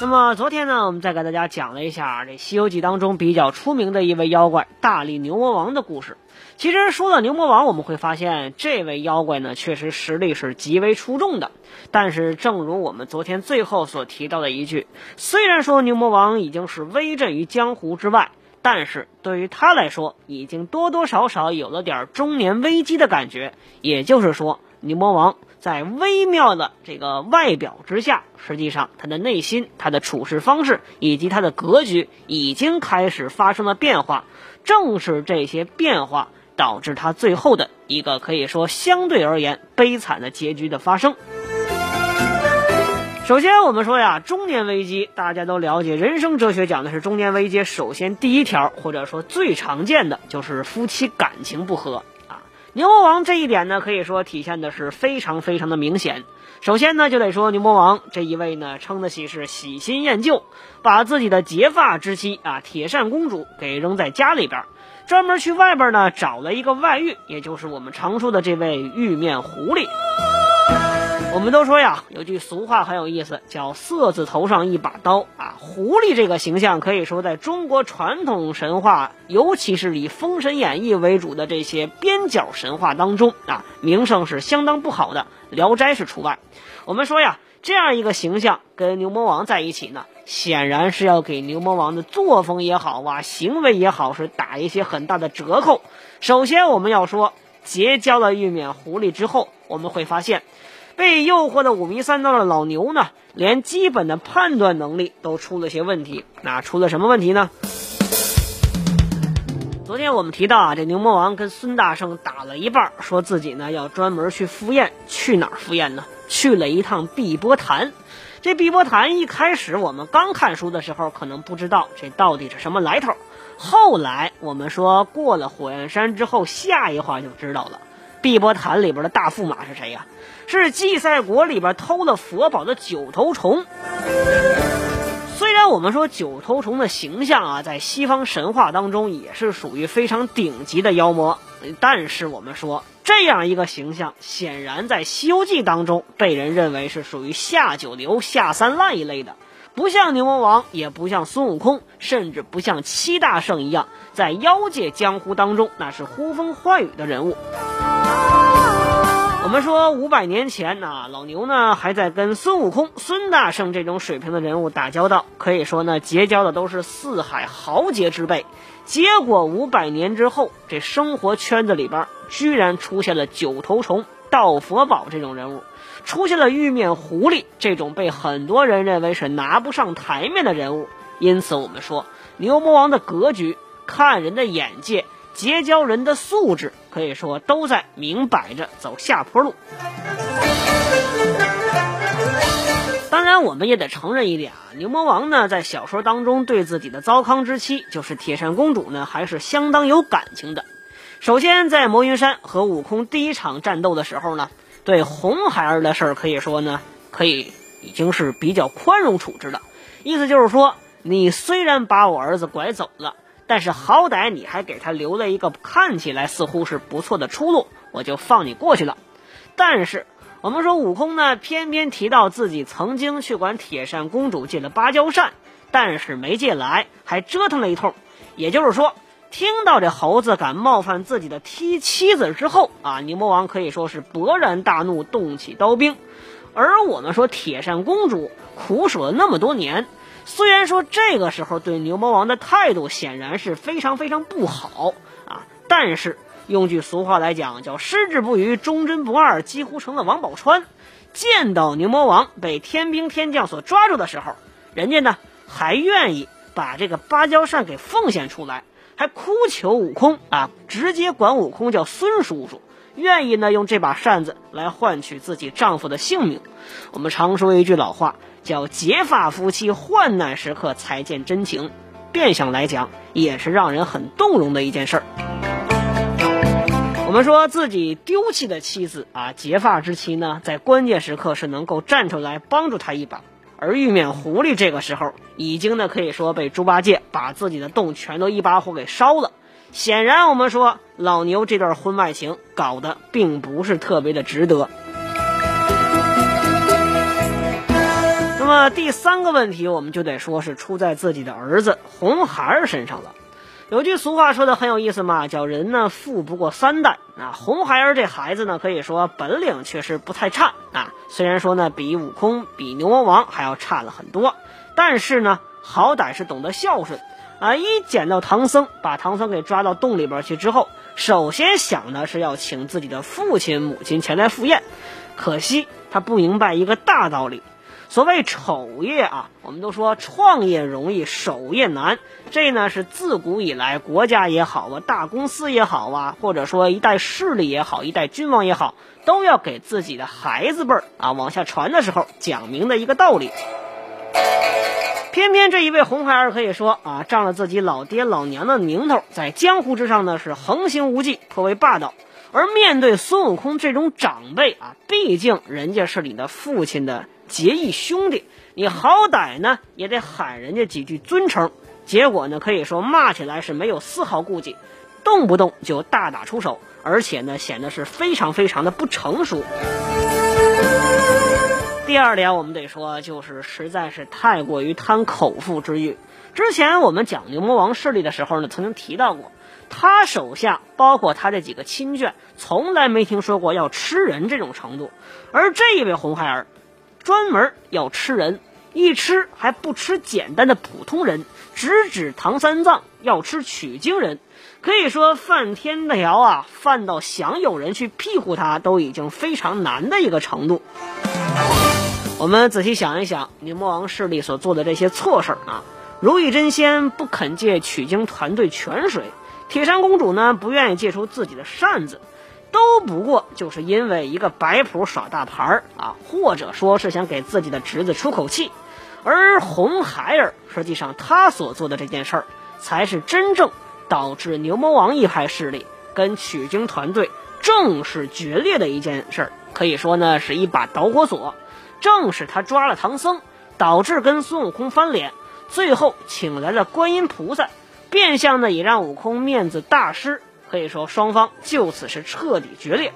那么昨天呢，我们再给大家讲了一下这《西游记》当中比较出名的一位妖怪大力牛魔王的故事。其实说到牛魔王，我们会发现这位妖怪呢，确实实力是极为出众的。但是，正如我们昨天最后所提到的一句，虽然说牛魔王已经是威震于江湖之外，但是对于他来说，已经多多少少有了点中年危机的感觉。也就是说，牛魔王。在微妙的这个外表之下，实际上他的内心、他的处事方式以及他的格局已经开始发生了变化。正是这些变化导致他最后的一个可以说相对而言悲惨的结局的发生。首先，我们说呀，中年危机，大家都了解，人生哲学讲的是中年危机。首先，第一条或者说最常见的就是夫妻感情不和。牛魔王这一点呢，可以说体现的是非常非常的明显。首先呢，就得说牛魔王这一位呢，称得起是喜新厌旧，把自己的结发之妻啊铁扇公主给扔在家里边，专门去外边呢找了一个外遇，也就是我们常说的这位玉面狐狸。我们都说呀，有句俗话很有意思，叫“色字头上一把刀”啊。狐狸这个形象可以说在中国传统神话，尤其是以《封神演义》为主的这些边角神话当中啊，名声是相当不好的，《聊斋》是除外。我们说呀，这样一个形象跟牛魔王在一起呢，显然是要给牛魔王的作风也好啊，行为也好，是打一些很大的折扣。首先，我们要说结交了玉面狐狸之后，我们会发现。被诱惑的五迷三道的老牛呢，连基本的判断能力都出了些问题。那出了什么问题呢？昨天我们提到啊，这牛魔王跟孙大圣打了一半，说自己呢要专门去赴宴。去哪儿赴宴呢？去了一趟碧波潭。这碧波潭一开始我们刚看书的时候，可能不知道这到底是什么来头。后来我们说过了火焰山之后，下一话就知道了。碧波潭里边的大驸马是谁呀？是祭赛国里边偷了佛宝的九头虫。虽然我们说九头虫的形象啊，在西方神话当中也是属于非常顶级的妖魔，但是我们说这样一个形象，显然在《西游记》当中被人认为是属于下九流、下三滥一类的，不像牛魔王，也不像孙悟空，甚至不像七大圣一样，在妖界江湖当中那是呼风唤雨的人物。我们说五百年前呢，老牛呢还在跟孙悟空、孙大圣这种水平的人物打交道，可以说呢结交的都是四海豪杰之辈。结果五百年之后，这生活圈子里边居然出现了九头虫、盗佛宝这种人物，出现了玉面狐狸这种被很多人认为是拿不上台面的人物。因此，我们说牛魔王的格局、看人的眼界。结交人的素质可以说都在明摆着走下坡路。当然，我们也得承认一点啊，牛魔王呢在小说当中对自己的糟糠之妻就是铁扇公主呢还是相当有感情的。首先，在魔云山和悟空第一场战斗的时候呢，对红孩儿的事儿可以说呢可以已经是比较宽容处置了，意思就是说，你虽然把我儿子拐走了。但是好歹你还给他留了一个看起来似乎是不错的出路，我就放你过去了。但是我们说悟空呢，偏偏提到自己曾经去管铁扇公主借了芭蕉扇，但是没借来，还折腾了一通。也就是说，听到这猴子敢冒犯自己的妻妻子之后啊，牛魔王可以说是勃然大怒，动起刀兵。而我们说铁扇公主苦守了那么多年。虽然说这个时候对牛魔王的态度显然是非常非常不好啊，但是用句俗话来讲，叫失之不渝，忠贞不二，几乎成了王宝钏。见到牛魔王被天兵天将所抓住的时候，人家呢还愿意把这个芭蕉扇给奉献出来，还哭求悟空啊，直接管悟空叫孙叔叔，愿意呢用这把扇子来换取自己丈夫的性命。我们常说一句老话。叫结发夫妻患难时刻才见真情，变相来讲，也是让人很动容的一件事儿。我们说自己丢弃的妻子啊，结发之妻呢，在关键时刻是能够站出来帮助他一把。而玉面狐狸这个时候已经呢，可以说被猪八戒把自己的洞全都一把火给烧了。显然，我们说老牛这段婚外情搞得并不是特别的值得。那么第三个问题，我们就得说是出在自己的儿子红孩儿身上了。有句俗话说的很有意思嘛，叫人呢富不过三代。那红孩儿这孩子呢，可以说本领确实不太差啊。虽然说呢比悟空、比牛魔王还要差了很多，但是呢好歹是懂得孝顺啊。一捡到唐僧，把唐僧给抓到洞里边去之后，首先想的是要请自己的父亲、母亲前来赴宴。可惜他不明白一个大道理。所谓丑业啊，我们都说创业容易，守业难。这呢是自古以来，国家也好啊，大公司也好啊，或者说一代势力也好，一代君王也好，都要给自己的孩子辈儿啊往下传的时候讲明的一个道理。偏偏这一位红孩儿可以说啊，仗着自己老爹老娘的名头，在江湖之上呢是横行无忌，颇为霸道。而面对孙悟空这种长辈啊，毕竟人家是你的父亲的。结义兄弟，你好歹呢也得喊人家几句尊称。结果呢，可以说骂起来是没有丝毫顾忌，动不动就大打出手，而且呢显得是非常非常的不成熟。第二点，我们得说就是实在是太过于贪口腹之欲。之前我们讲牛魔王势力的时候呢，曾经提到过，他手下包括他这几个亲眷，从来没听说过要吃人这种程度。而这一位红孩儿。专门要吃人，一吃还不吃简单的普通人，直指唐三藏要吃取经人，可以说犯天条啊，犯到想有人去庇护他都已经非常难的一个程度。我们仔细想一想，牛魔王势力所做的这些错事儿啊，如意真仙不肯借取经团队泉水，铁扇公主呢不愿意借出自己的扇子。都不过就是因为一个摆谱耍大牌儿啊，或者说是想给自己的侄子出口气，而红孩儿实际上他所做的这件事儿，才是真正导致牛魔王一派势力跟取经团队正式决裂的一件事儿，可以说呢是一把导火索。正是他抓了唐僧，导致跟孙悟空翻脸，最后请来了观音菩萨，变相的也让悟空面子大失。可以说，双方就此是彻底决裂。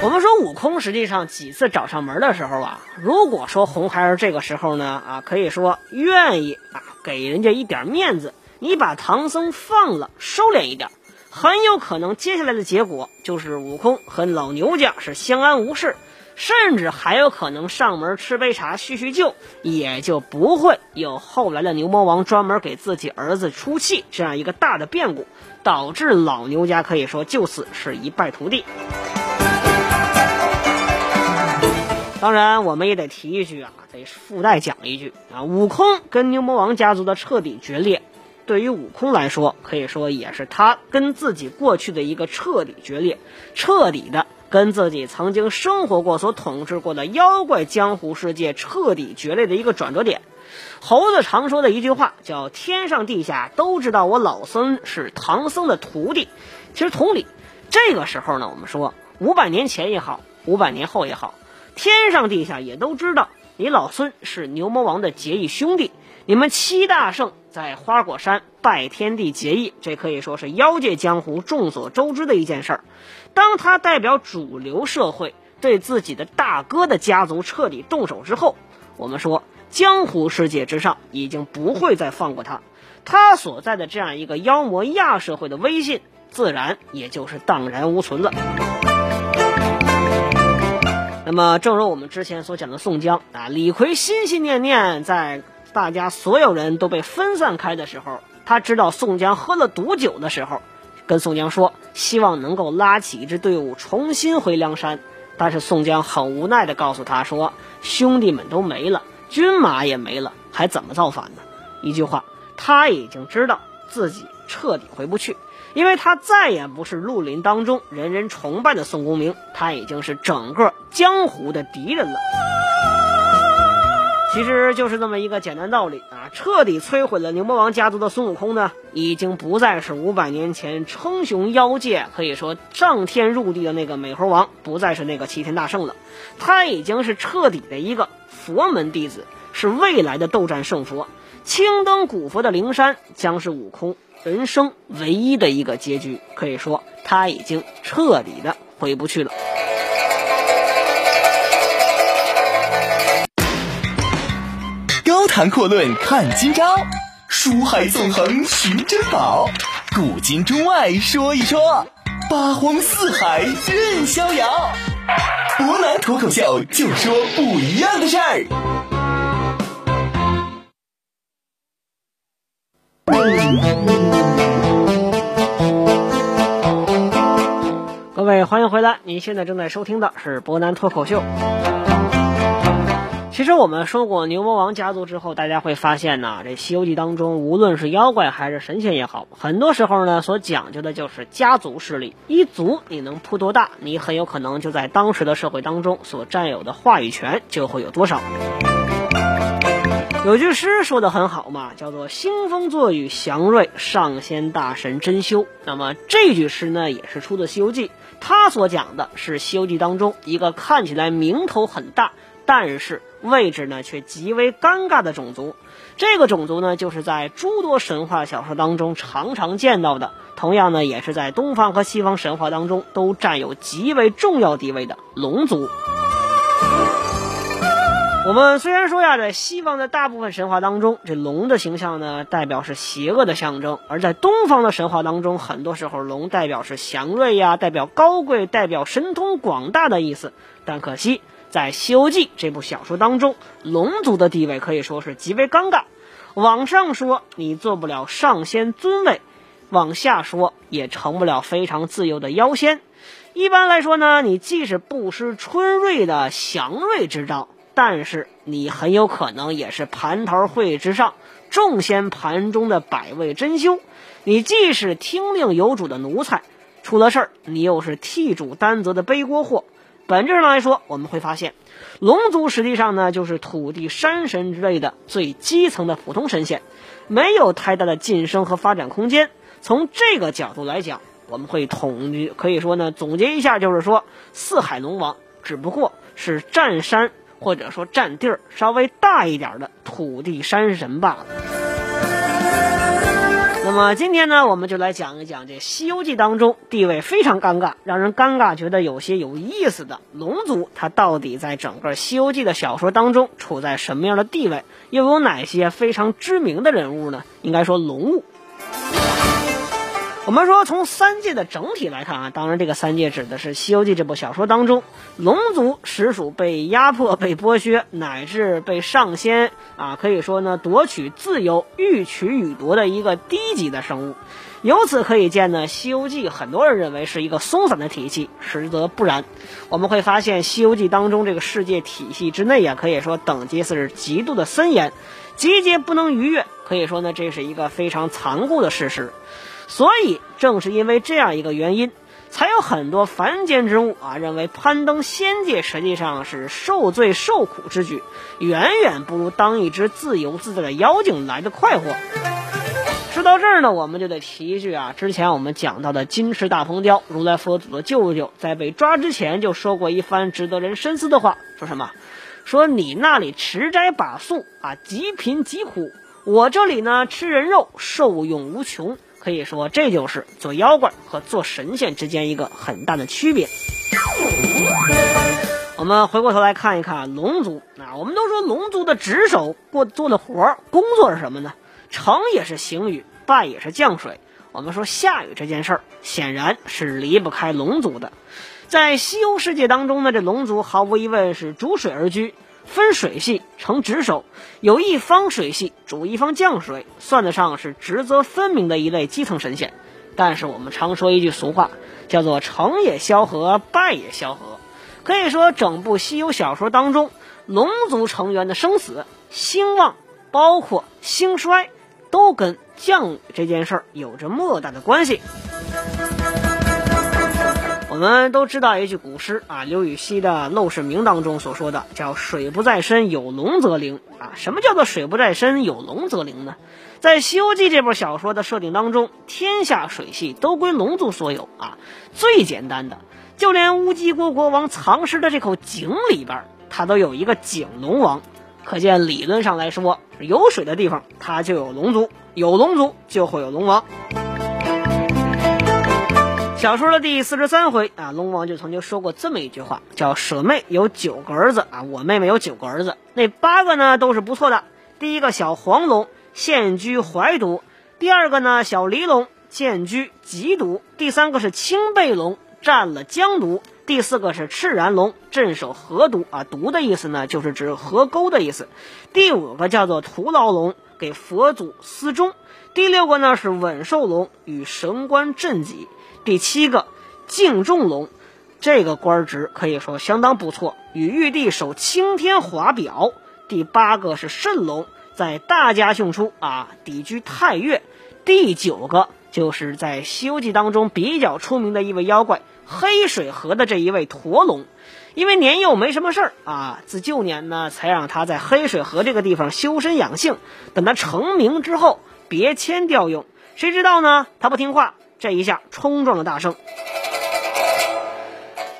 我们说，悟空实际上几次找上门的时候啊，如果说红孩儿这个时候呢啊，可以说愿意啊给人家一点面子，你把唐僧放了，收敛一点，很有可能接下来的结果就是悟空和老牛家是相安无事。甚至还有可能上门吃杯茶叙叙旧，也就不会有后来的牛魔王专门给自己儿子出气这样一个大的变故，导致老牛家可以说就此是一败涂地。当然，我们也得提一句啊，得附带讲一句啊，悟空跟牛魔王家族的彻底决裂，对于悟空来说，可以说也是他跟自己过去的一个彻底决裂，彻底的。跟自己曾经生活过、所统治过的妖怪江湖世界彻底决裂的一个转折点。猴子常说的一句话叫“天上地下都知道我老孙是唐僧的徒弟”。其实同理，这个时候呢，我们说五百年前也好，五百年后也好，天上地下也都知道你老孙是牛魔王的结义兄弟。你们七大圣在花果山拜天地结义，这可以说是妖界江湖众所周知的一件事儿。当他代表主流社会对自己的大哥的家族彻底动手之后，我们说江湖世界之上已经不会再放过他，他所在的这样一个妖魔亚社会的威信，自然也就是荡然无存了。那么，正如我们之前所讲的，宋江啊，李逵心心念念在。大家所有人都被分散开的时候，他知道宋江喝了毒酒的时候，跟宋江说，希望能够拉起一支队伍重新回梁山。但是宋江很无奈的告诉他说，兄弟们都没了，军马也没了，还怎么造反呢？一句话，他已经知道自己彻底回不去，因为他再也不是绿林当中人人崇拜的宋公明，他已经是整个江湖的敌人了。其实就是这么一个简单道理啊！彻底摧毁了牛魔王家族的孙悟空呢，已经不再是五百年前称雄妖界，可以说上天入地的那个美猴王，不再是那个齐天大圣了。他已经是彻底的一个佛门弟子，是未来的斗战胜佛。青灯古佛的灵山将是悟空人生唯一的一个结局，可以说他已经彻底的回不去了。谈阔论看今朝，书海纵横寻珍宝，古今中外说一说，八荒四海任逍遥。博南脱口秀就说不一样的事儿。各位，欢迎回来！您现在正在收听的是博南脱口秀。其实我们说过牛魔王家族之后，大家会发现呢，这《西游记》当中，无论是妖怪还是神仙也好，很多时候呢，所讲究的就是家族势力。一族你能铺多大，你很有可能就在当时的社会当中所占有的话语权就会有多少。有句诗说的很好嘛，叫做“兴风作雨祥瑞，上仙大神真修”。那么这句诗呢，也是出自《西游记》，它所讲的是《西游记》当中一个看起来名头很大，但是位置呢却极为尴尬的种族。这个种族呢，就是在诸多神话小说当中常常见到的，同样呢，也是在东方和西方神话当中都占有极为重要地位的龙族。我们虽然说呀，在西方的大部分神话当中，这龙的形象呢，代表是邪恶的象征；而在东方的神话当中，很多时候龙代表是祥瑞呀，代表高贵，代表神通广大的意思。但可惜，在《西游记》这部小说当中，龙族的地位可以说是极为尴尬。往上说，你做不了上仙尊位；往下说，也成不了非常自由的妖仙。一般来说呢，你既是不失春瑞的祥瑞之兆。但是你很有可能也是蟠桃会之上众仙盘中的百位真修，你既是听令有主的奴才，出了事儿你又是替主担责的背锅货。本质上来说，我们会发现，龙族实际上呢就是土地山神之类的最基层的普通神仙，没有太大的晋升和发展空间。从这个角度来讲，我们会统可以说呢总结一下，就是说四海龙王只不过是占山。或者说占地儿稍微大一点的土地山神罢了。那么今天呢，我们就来讲一讲这《西游记》当中地位非常尴尬、让人尴尬、觉得有些有意思的龙族，它到底在整个《西游记》的小说当中处在什么样的地位？又有哪些非常知名的人物呢？应该说龙物。我们说，从三界的整体来看啊，当然这个三界指的是《西游记》这部小说当中，龙族实属被压迫、被剥削，乃至被上仙啊，可以说呢夺取自由、欲取予夺的一个低级的生物。由此可以见呢，《西游记》很多人认为是一个松散的体系，实则不然。我们会发现，《西游记》当中这个世界体系之内啊，可以说等级是极度的森严，节节不能逾越。可以说呢，这是一个非常残酷的事实。所以，正是因为这样一个原因，才有很多凡间之物啊，认为攀登仙界实际上是受罪受苦之举，远远不如当一只自由自在的妖精来的快活。说到这儿呢，我们就得提一句啊，之前我们讲到的金翅大鹏雕，如来佛祖的舅舅，在被抓之前就说过一番值得人深思的话，说什么？说你那里持斋把素啊，极贫极苦，我这里呢吃人肉，受用无穷。可以说，这就是做妖怪和做神仙之间一个很大的区别。我们回过头来看一看龙族啊，我们都说龙族的职守过做的活儿工作是什么呢？成也是行雨，败也是降水。我们说下雨这件事儿，显然是离不开龙族的。在西游世界当中呢，这龙族毫无疑问是逐水而居。分水系成职守，有一方水系主一方降水，算得上是职责分明的一类基层神仙。但是我们常说一句俗话，叫做成也萧何，败也萧何。可以说，整部西游小说当中，龙族成员的生死、兴旺，包括兴衰，都跟降雨这件事儿有着莫大的关系。我们都知道一句古诗啊，刘禹锡的《陋室铭》当中所说的叫“水不在深，有龙则灵”啊。什么叫做“水不在深，有龙则灵”呢？在《西游记》这部小说的设定当中，天下水系都归龙族所有啊。最简单的，就连乌鸡国国王藏尸的这口井里边，它都有一个井龙王。可见理论上来说，有水的地方它就有龙族，有龙族就会有龙王。小说的第四十三回啊，龙王就曾经说过这么一句话，叫“舍妹有九个儿子啊，我妹妹有九个儿子，那八个呢都是不错的。第一个小黄龙现居怀都，第二个呢小狸龙现居吉都，第三个是青背龙占了江都，第四个是赤然龙镇守河都啊，都的意思呢就是指河沟的意思。第五个叫做徒劳龙给佛祖司中，第六个呢是稳寿龙与神官镇己。第七个敬重龙，这个官职可以说相当不错，与玉帝守青天华表。第八个是慎龙，在大家雄出啊，抵居太岳。第九个就是在《西游记》当中比较出名的一位妖怪黑水河的这一位驼龙，因为年幼没什么事儿啊，自旧年呢才让他在黑水河这个地方修身养性，等他成名之后别迁调用。谁知道呢？他不听话。这一下冲撞了大圣，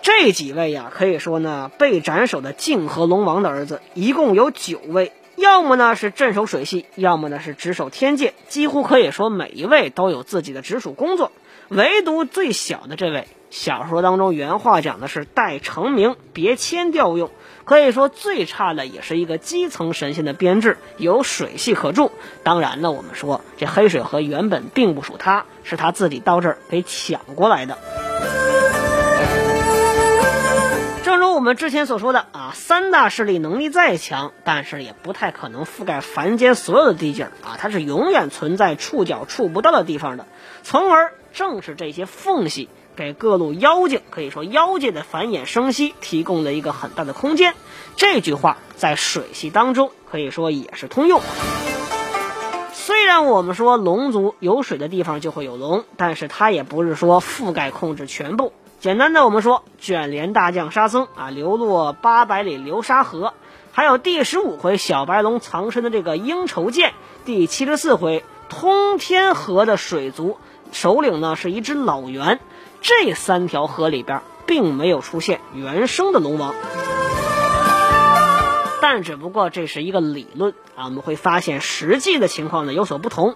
这几位呀，可以说呢，被斩首的泾河龙王的儿子一共有九位，要么呢是镇守水系，要么呢是值守天界，几乎可以说每一位都有自己的直属工作，唯独最小的这位。小说当中原话讲的是待成名别迁调用，可以说最差的也是一个基层神仙的编制，有水系可助。当然呢，我们说这黑水河原本并不属他，是他自己到这儿给抢过来的。正如我们之前所说的啊，三大势力能力再强，但是也不太可能覆盖凡间所有的地界啊，它是永远存在触角触不到的地方的，从而正是这些缝隙。给各路妖精，可以说妖界的繁衍生息提供了一个很大的空间。这句话在水系当中可以说也是通用。虽然我们说龙族有水的地方就会有龙，但是它也不是说覆盖控制全部。简单的我们说，卷帘大将沙僧啊，流落八百里流沙河，还有第十五回小白龙藏身的这个鹰愁涧，第七十四回通天河的水族首领呢是一只老猿。这三条河里边并没有出现原生的龙王，但只不过这是一个理论啊。我们会发现实际的情况呢有所不同。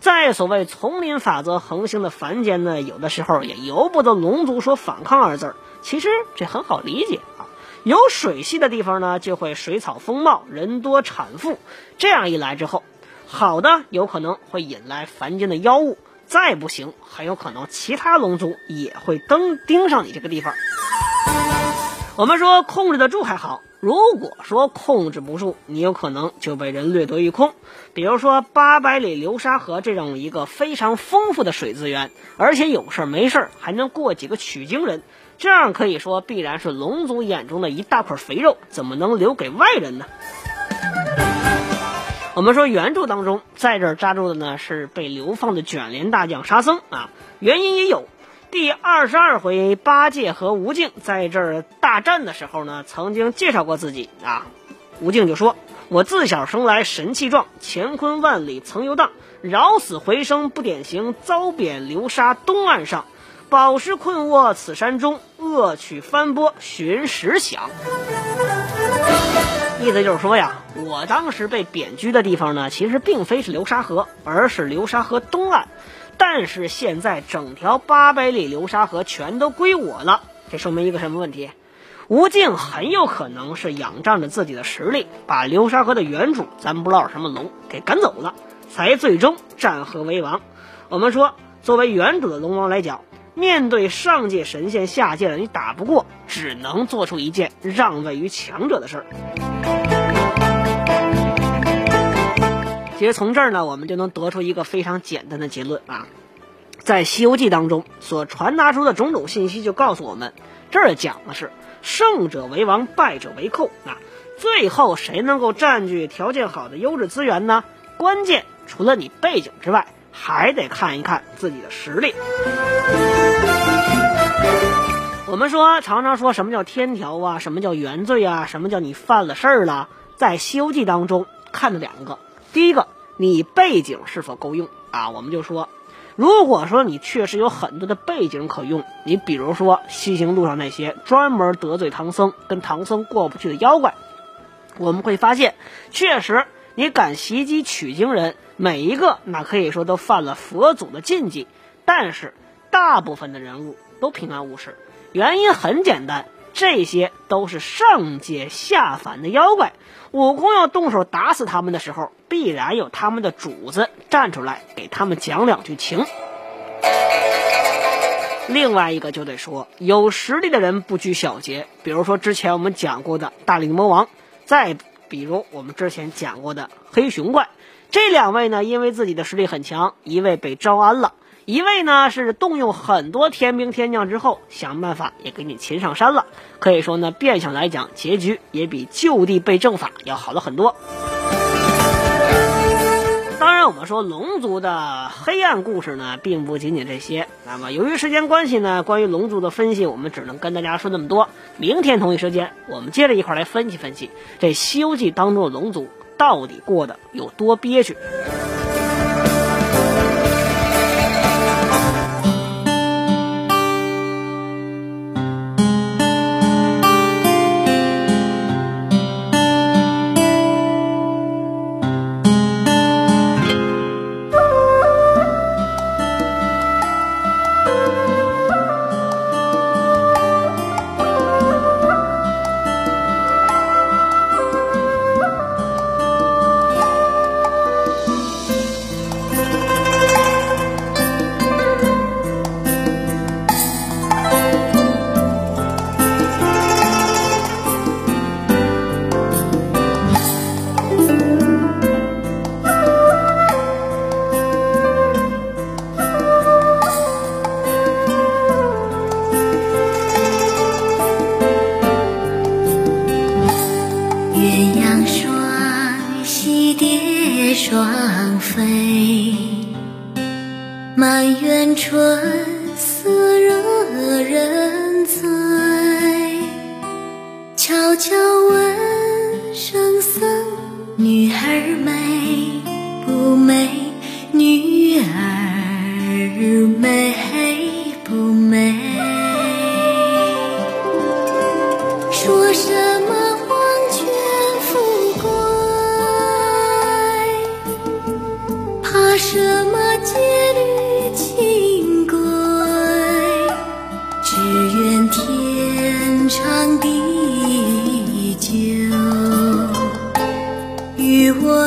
在所谓丛林法则横行的凡间呢，有的时候也由不得龙族说反抗二字儿。其实这很好理解啊，有水系的地方呢，就会水草丰茂，人多产富。这样一来之后，好的有可能会引来凡间的妖物。再不行，很有可能其他龙族也会登盯上你这个地方。我们说控制得住还好，如果说控制不住，你有可能就被人掠夺一空。比如说八百里流沙河这种一个非常丰富的水资源，而且有事儿没事儿还能过几个取经人，这样可以说必然是龙族眼中的一大块肥肉，怎么能留给外人呢？我们说原著当中在这儿扎住的呢是被流放的卷帘大将沙僧啊，原因也有。第二十二回八戒和吴敬在这儿大战的时候呢，曾经介绍过自己啊。吴敬就说：“我自小生来神气壮，乾坤万里曾游荡，饶死回生不典型，遭贬流沙东岸上，宝石困卧此山中，恶曲翻波寻石响。”意思就是说呀，我当时被贬居的地方呢，其实并非是流沙河，而是流沙河东岸。但是现在整条八百里流沙河全都归我了，这说明一个什么问题？吴敬很有可能是仰仗着自己的实力，把流沙河的原主，咱不知道什么龙，给赶走了，才最终占河为王。我们说，作为原主的龙王来讲。面对上界神仙下界的，你打不过，只能做出一件让位于强者的事儿。其实从这儿呢，我们就能得出一个非常简单的结论啊，在《西游记》当中所传达出的种种信息，就告诉我们，这儿讲的是胜者为王，败者为寇啊。最后谁能够占据条件好的优质资源呢？关键除了你背景之外。还得看一看自己的实力。我们说常常说什么叫天条啊，什么叫原罪啊，什么叫你犯了事儿了，在《西游记》当中看的两个，第一个你背景是否够用啊？我们就说，如果说你确实有很多的背景可用，你比如说西行路上那些专门得罪唐僧、跟唐僧过不去的妖怪，我们会发现，确实你敢袭击取经人，每一个那可以说都犯了佛祖的禁忌，但是大部分的人物都平安无事。原因很简单，这些都是上界下凡的妖怪，悟空要动手打死他们的时候，必然有他们的主子站出来给他们讲两句情。另外一个就得说，有实力的人不拘小节，比如说之前我们讲过的大力魔王，再比如我们之前讲过的黑熊怪，这两位呢，因为自己的实力很强，一位被招安了。一位呢是动用很多天兵天将之后，想办法也给你擒上山了。可以说呢，变相来讲，结局也比就地被正法要好了很多。当然，我们说龙族的黑暗故事呢，并不仅仅这些。那么，由于时间关系呢，关于龙族的分析，我们只能跟大家说那么多。明天同一时间，我们接着一块来分析分析这《西游记》当中的龙族到底过得有多憋屈。鸳鸯双栖蝶双飞满园春色惹人醉。悄悄问圣僧女儿美不美女儿美。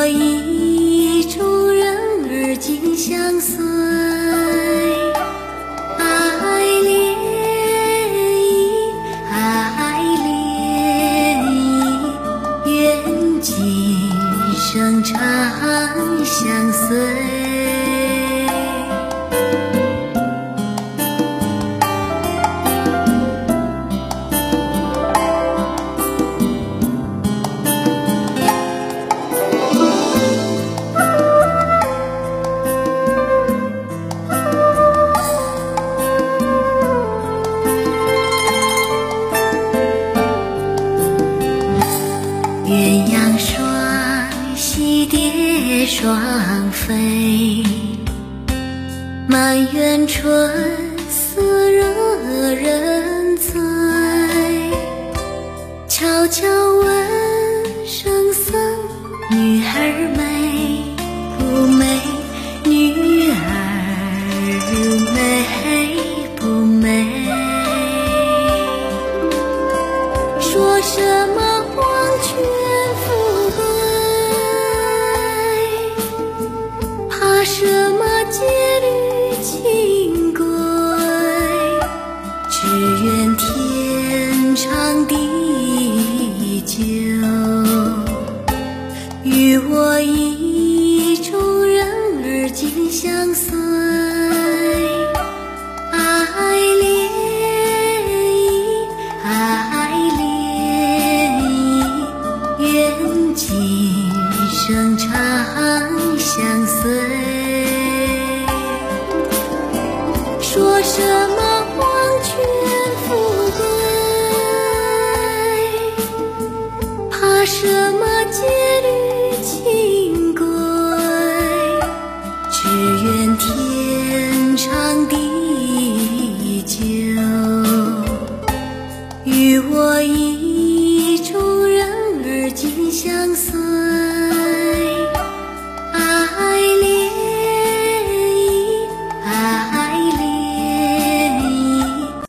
一种人儿紧相随满园春色惹人醉。悄悄